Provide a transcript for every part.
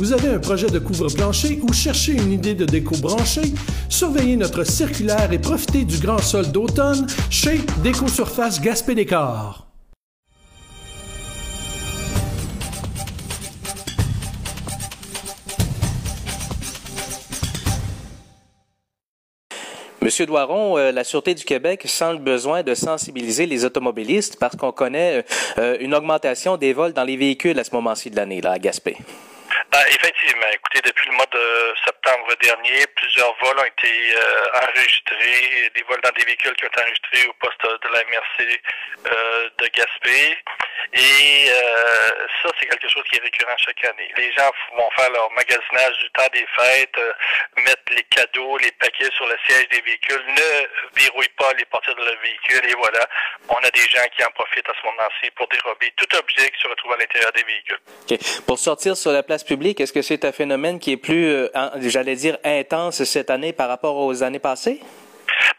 Vous avez un projet de couvre-plancher ou cherchez une idée de déco branchée? Surveillez notre circulaire et profitez du grand sol d'automne chez Déco Surface Gaspé Décor. Monsieur Doiron, euh, la Sûreté du Québec sent le besoin de sensibiliser les automobilistes parce qu'on connaît euh, une augmentation des vols dans les véhicules à ce moment-ci de l'année, là, à Gaspé. Ben, effectivement. Écoutez, depuis le mois de septembre dernier, plusieurs vols ont été euh, enregistrés, des vols dans des véhicules qui ont été enregistrés au poste de la MRC euh, de Gaspé. Et euh, ça, c'est quelque chose qui est récurrent chaque année. Les gens vont faire leur magasinage du temps des fêtes, mettre les cadeaux, les paquets sur le siège des véhicules, ne verrouillent pas les portières de leur véhicule et voilà, on a des gens qui en profitent à ce moment-ci pour dérober tout objet qui se retrouve à l'intérieur des véhicules. Pour sortir sur la place publique, est-ce que c'est un phénomène qui est plus, j'allais dire, intense cette année par rapport aux années passées?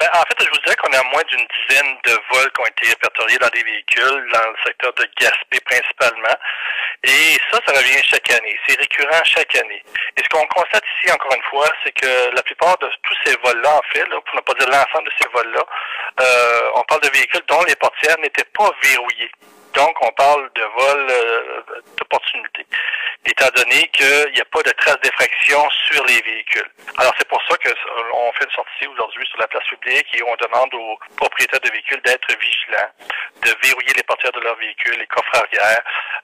Ben, en fait, je vous dirais qu'on a moins d'une dizaine de vols qui ont été répertoriés dans des véhicules, dans le secteur de Gaspé principalement. Et ça, ça revient chaque année. C'est récurrent chaque année. Et ce qu'on constate ici, encore une fois, c'est que la plupart de tous ces vols-là, en fait, là, pour ne pas dire l'ensemble de ces vols-là, euh, on parle de véhicules dont les portières n'étaient pas verrouillées. Donc, on parle de vol euh, d'opportunité, étant donné qu'il n'y a pas de traces d'effraction sur les véhicules. Alors, c'est pour ça qu'on fait une sortie aujourd'hui sur la place publique et on demande aux propriétaires de véhicules d'être vigilants, de verrouiller les portières de leurs véhicules, les coffres arrière,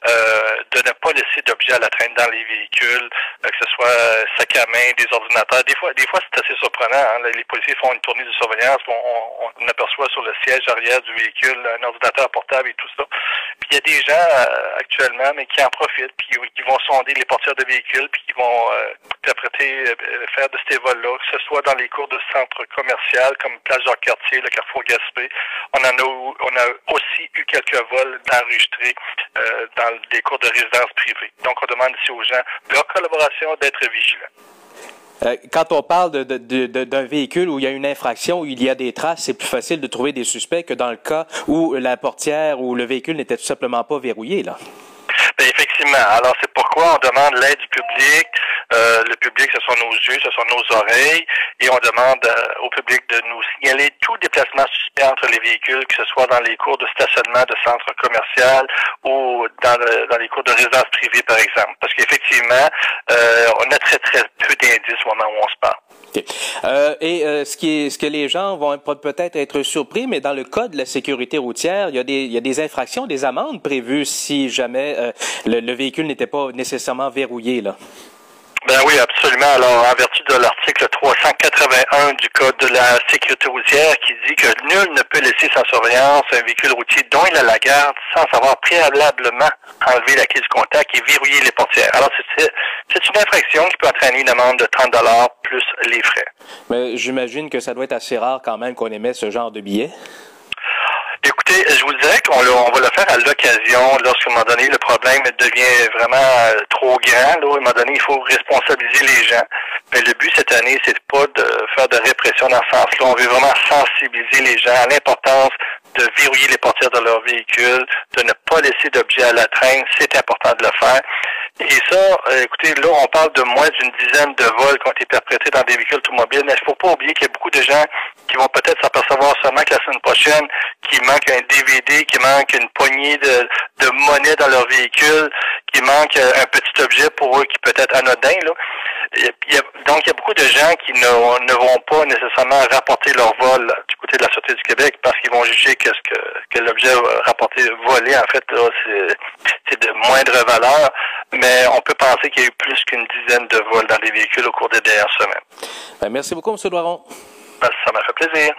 euh, de ne pas laisser d'objets à la traîne dans les véhicules, euh, que ce soit sac à main, des ordinateurs. Des fois, des fois c'est assez surprenant. Hein. Les policiers font une tournée de surveillance, on aperçoit sur le siège arrière du véhicule un ordinateur portable et tout ça. Puis il y a des gens euh, actuellement, mais qui en profitent, puis qui vont sonder les portières de véhicules, puis qui vont euh, interpréter, euh, faire de ces vols-là, que ce soit dans les cours de centres commerciaux comme Place Jacques-Cartier, le Carrefour Gaspé. On en a, on a aussi eu quelques vols enregistrés dans des cours de résidence privée. Donc, on demande ici aux gens, leur collaboration, d'être vigilants. Euh, quand on parle d'un véhicule où il y a une infraction, où il y a des traces, c'est plus facile de trouver des suspects que dans le cas où la portière ou le véhicule n'était tout simplement pas verrouillé. Là. Ben, effectivement. Alors, c'est pourquoi on demande l'aide du public. Euh, le public, ce sont nos yeux, ce sont nos oreilles. Et on demande euh, au public de nous signaler tout déplacement suspect entre les véhicules, que ce soit dans les cours de stationnement de centres commerciaux ou dans, dans les cours de résidence privée, par exemple. Parce qu'effectivement, euh, on a très, très peu d'indices au moment où on se parle. Euh, et euh, ce, qui est, ce que les gens vont peut-être être surpris, mais dans le code de la sécurité routière, il y a des, il y a des infractions, des amendes prévues si jamais euh, le, le, véhicule n'était pas nécessairement verrouillé. Là. Ben oui, absolument. Alors, en vertu de l'article 381 du Code de la sécurité routière qui dit que nul ne peut laisser sans surveillance un véhicule routier dont il a la garde sans avoir préalablement enlevé la clé du contact et verrouillé les portières. Alors, c'est une infraction qui peut entraîner une amende de 30 plus les frais. Mais j'imagine que ça doit être assez rare quand même qu'on émette ce genre de billets. Écoutez, je vous dirais qu'on on va le faire à l'occasion, lorsqu'à moment donné, le problème devient vraiment euh, trop grand. Là, un moment donné, il faut responsabiliser les gens. Mais le but cette année, c'est pas de faire de répression dans ce sens-là. On veut vraiment sensibiliser les gens à l'importance de verrouiller les portières de leur véhicule, de ne pas laisser d'objets à la traîne. C'est important de le faire. Et ça, euh, écoutez, là, on parle de moins d'une dizaine de vols qui ont été perpétrés dans des véhicules automobiles, mais il ne faut pas oublier qu'il y a beaucoup de gens qui vont peut-être s'apercevoir seulement que la semaine prochaine, qu'il manque un DVD, qu'il manque une poignée de, de monnaie dans leur véhicule, qu'il manque un petit objet pour eux qui peut être anodin. Là. donc, il y a beaucoup de gens qui ne, ne vont pas nécessairement rapporter leur vol du côté de la Sûreté du Québec parce qu'ils vont juger que, ce que, que l'objet rapporté volé, en fait, c'est de moindre valeur mais on peut penser qu'il y a eu plus qu'une dizaine de vols dans les véhicules au cours des dernières semaines. Ben, merci beaucoup, M. Doiron. Ben, ça m'a fait plaisir.